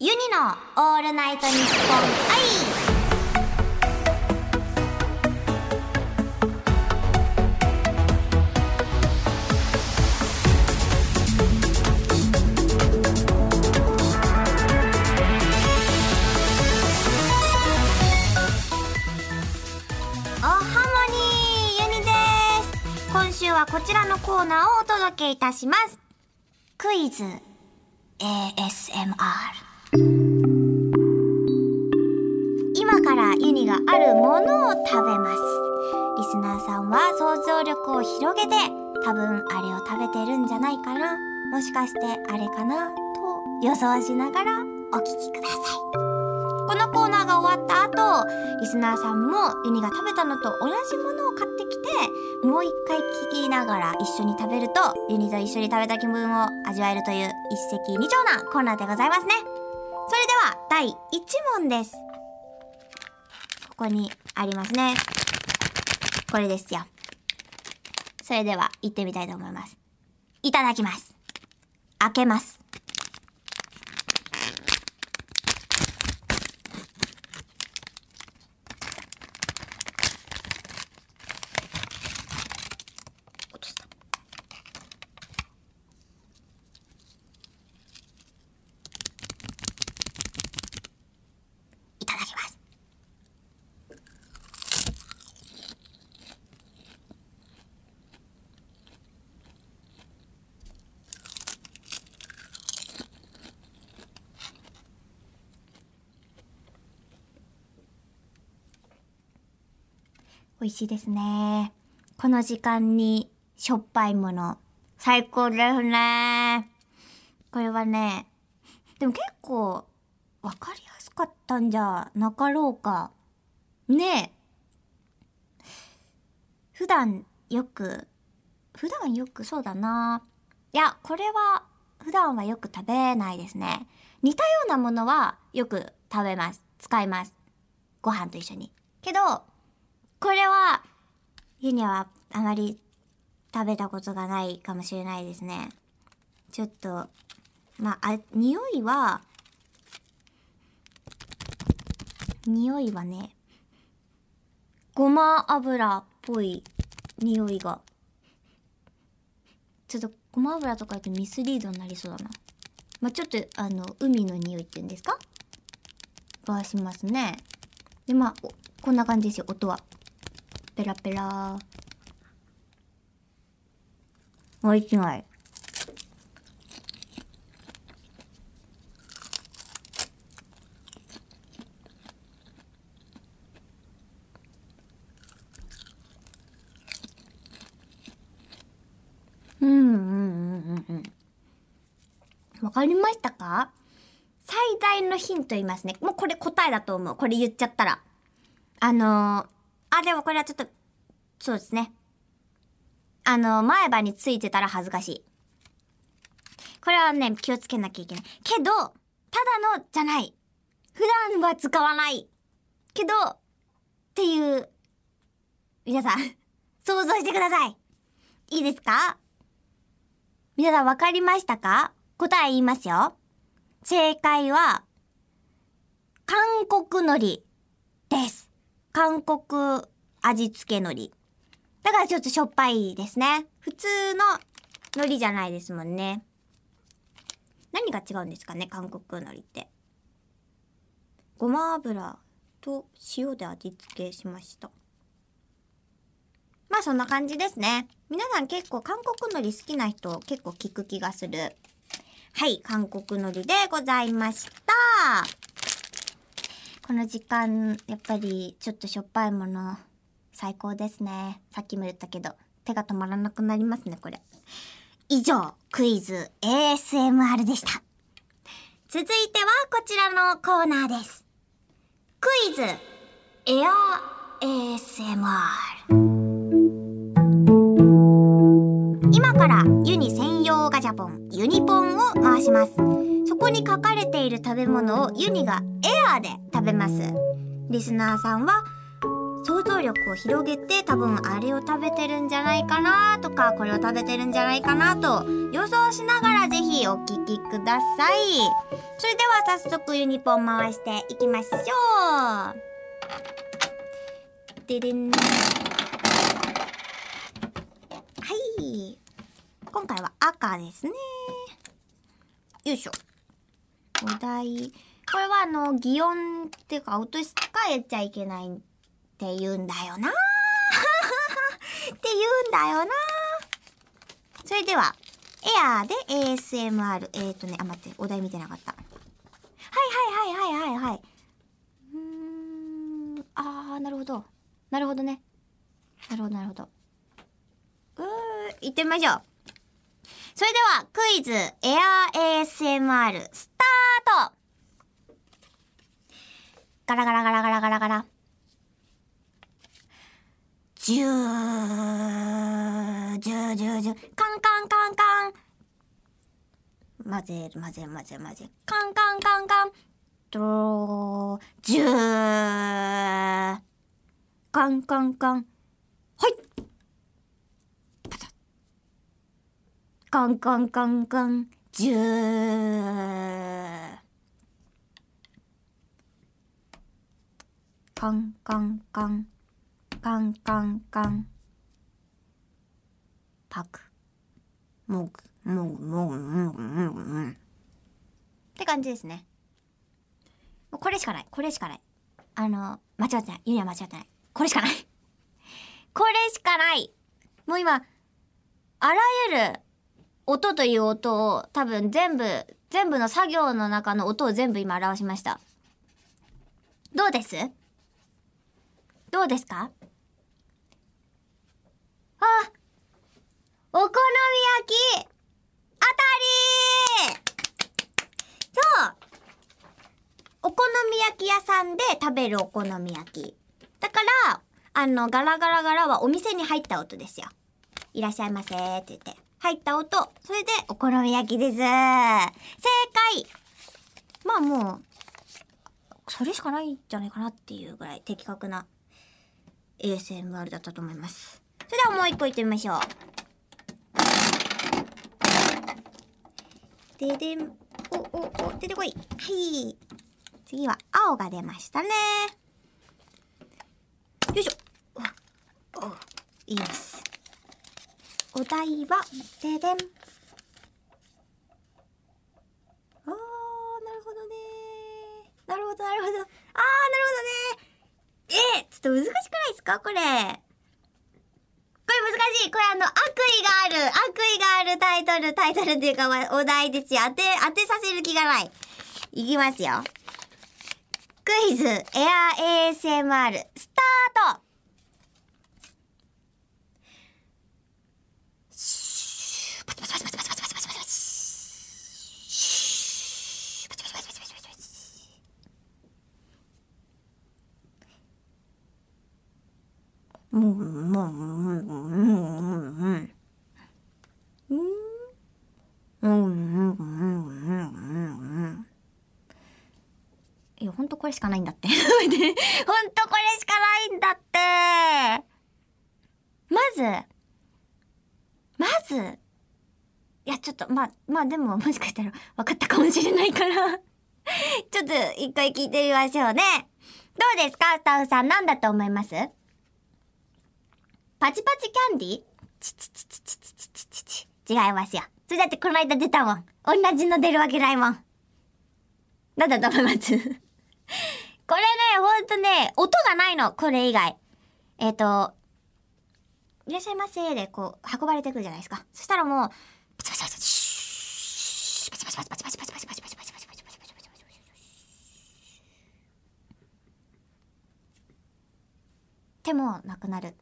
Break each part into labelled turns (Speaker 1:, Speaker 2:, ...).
Speaker 1: ユニのオールナイトニッポン愛おハモニーユニです。今週はこちらのコーナーをお届けいたします。クイズ。ASMR 今からユニがあるものを食べます。リスナーさんは想像力を広げて多分あれを食べてるんじゃないかな。もしかしてあれかな？と予想しながらお聞きください。このコーナーが終わった後リスナーさんもユニが食べたのと同じものを買ってきてもう一回聞きながら一緒に食べるとユニと一緒に食べた気分を味わえるという一石二鳥なコーナーでございますね。それでは第1問です。ここにありますね。これですよ。それでは行ってみたいと思います。いただきます。開けます。美味しいですね。この時間にしょっぱいもの。最高ですね。これはね、でも結構わかりやすかったんじゃなかろうか。ねえ。普段よく、普段よくそうだな。いや、これは普段はよく食べないですね。似たようなものはよく食べます。使います。ご飯と一緒に。けど、これは、ユニはあまり食べたことがないかもしれないですね。ちょっと、まあ、あ、匂いは、匂いはね、ごま油っぽい匂いが。ちょっとごま油とか言ってミスリードになりそうだな。まあ、ちょっとあの、海の匂いって言うんですか？がしますね。で、まあ、こんな感じですよ、音は。ペラペラ。もう一枚。うんうんうんうんうん。わかりましたか？最大のヒント言いますね。もうこれ答えだと思う。これ言っちゃったら。あのー、あ、でもこれはちょっと、そうですね。あの、前歯についてたら恥ずかしい。これはね、気をつけなきゃいけない。けど、ただのじゃない。普段は使わない。けど、っていう、皆さん、想像してください。いいですか？皆さんわかりましたか？答え言いますよ。正解は、韓国海苔です。韓国味付け海苔。だからちょっとしょっぱいですね。普通の海苔じゃないですもんね。何が違うんですかね、韓国海苔って。ごま油と塩で味付けしました。まあそんな感じですね。皆さん結構韓国海苔好きな人結構聞く気がする。はい、韓国海苔でございました。この時間、やっぱりちょっとしょっぱいもの、最高ですね。さっきも言ったけど、手が止まらなくなりますね、これ。以上、クイズ ASMR でした。続いてはこちらのコーナーです。クイズエア ASMR。今からユニ専用ガチャポン、ユニポンを回します。そこに書かれている食べ物をユニがで食べます。リスナーさんは、想像力を広げて多分あれを食べてるんじゃないかなとかこれを食べてるんじゃないかなと予想しながらぜひお聞きください。それでは早速ユニポン回していきましょう。ででん。はい。今回は赤ですね。よいしょ。お題。これはあの擬音っていうか落としか言っちゃいけないって言うんだよな。って言うんだよな。それではエアーで ASMR えーとねあ待ってお題見てなかった。はいはいはいはいはいはい。うーんあーなるほど。なるほどね。なるほどなるほど。うー行ってみましょう。それではクイズ。エアー ASMR スタート。ガラガラガラガラガラガラ。ジュー、ジュージュージュー、カンカンカンカン。混ぜる混ぜる混ぜる混ぜる。カンカンカンカン。ドロー、ジュー。カンカンカン。はい。パタッカンカンカンカン。ジュー。カンカンカン。カンカンカン。パク。もぐ、もぐ、もぐ、もぐ、もぐ、もぐ。って感じですね。もうこれしかない。これしかない。あの、間違ってない。ユニは間違ってない。これしかない。これしかない。もう今、あらゆる音という音を多分全部、全部の作業の中の音を全部今表しました。どうです？どうですか？あお好み焼き当たりそうお好み焼き屋さんで食べるお好み焼き。だから、あの、ガラガラガラはお店に入った音ですよ。いらっしゃいませーって言って。入った音。それで、お好み焼きです。正解まあもう、それしかないんじゃないかなっていうぐらい的確な ASMR だったと思います。それではもう一個いってみましょう。ででん、お、お、お、出てこい。はい。次は青が出ましたね。よいしょ。お、お、いきます。お題は、ででん。あー、なるほどねなるほど、なるほど。あー、なるほどねえー、ちょっと難しくないですか？これ。これ難しい。これあの、悪意がある、悪意があるタイトル、タイトルっていうか、お題ですよ。当て、当てさせる気がない。いきますよ。クイズ、エア ASMR、スタートもう、もう、もう、もう、もう、もう、うん。うん、うん、うん、うん、うん。いや、ほん。とこれしかないん。だって。ほん。とこれしかないん。だって。まず、まず、いや、ちょっと、まあ、まあでも、もしかしたら分かったかもしれないから。ちょっと、一回聞いてみましょうね。どうですかスタッフさん、何だと思いますパチパチキャンディチチチチチチチチチチ。違いますよ。それだってこの間出たもん。同じの出るわけないもん。なんだと思います？これね、ほんとね、音がないの。これ以外。えっ、ーと、いらっしゃいませで、こう、運ばれてくるじゃないですか。そしたらもう、パチパチパチパチ、シューパチパチパチパチパチパチパチパチパチパチパチパチパチパチパチパチパチパチパチ手もなくなる。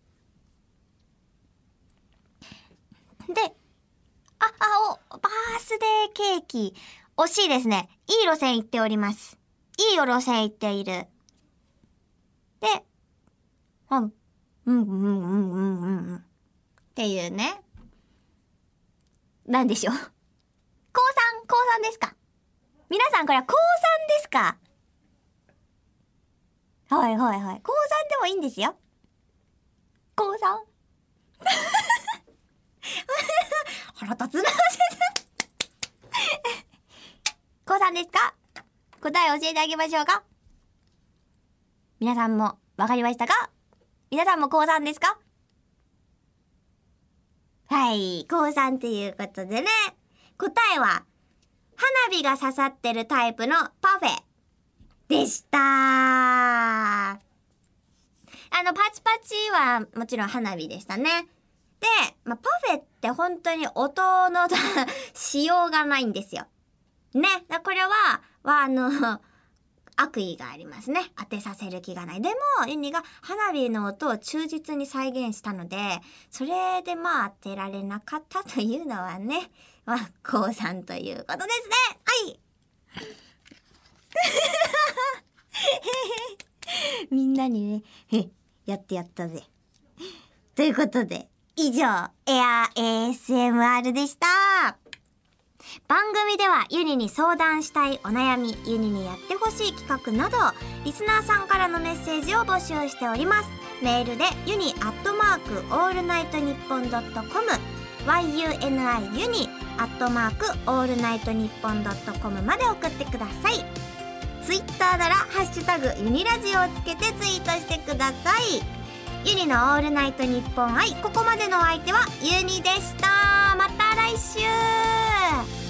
Speaker 1: で、あ、あ、お、バースデーケーキ。惜しいですね。いい路線行っております。いい路線行っている。で、うん、うん、うん、うん、うん、うん、うん。っていうね。なんでしょう。高三、高三ですか皆さんこれは高三ですかはいはいはい。高三でもいいんですよ。こうさん腹立つなこうさんですか？答え教えてあげましょうか。皆さんもわかりましたか？皆さんもこうさんですか？はい、こうさんということでね、答えは、花火が刺さってるタイプのパフェでした。あの、パチパチはもちろん花火でしたね。で、まあ、パフェって本当に音の しようがないんですよ。ね。これは、は、あの、悪意がありますね。当てさせる気がない。でも、ユニが花火の音を忠実に再現したので、それでまあ当てられなかったというのはね、まあ、降参ということですね。はい。みんなにね、やってやったぜ。ということで、以上、エア ASMR でした。番組ではユニに相談したいお悩み、ユニにやってほしい企画など、リスナーさんからのメッセージを募集しております。メールでユニアットマークオールナイトニッポンドットコム yuni ユニアットマークオールナイトニッポンドットコムまで送ってください。ツイッターならハッシュタグユニラジオをつけてツイートしてください。ユニのオールナイトニッポン愛、ここまでのお相手はユニでした。また来週ね。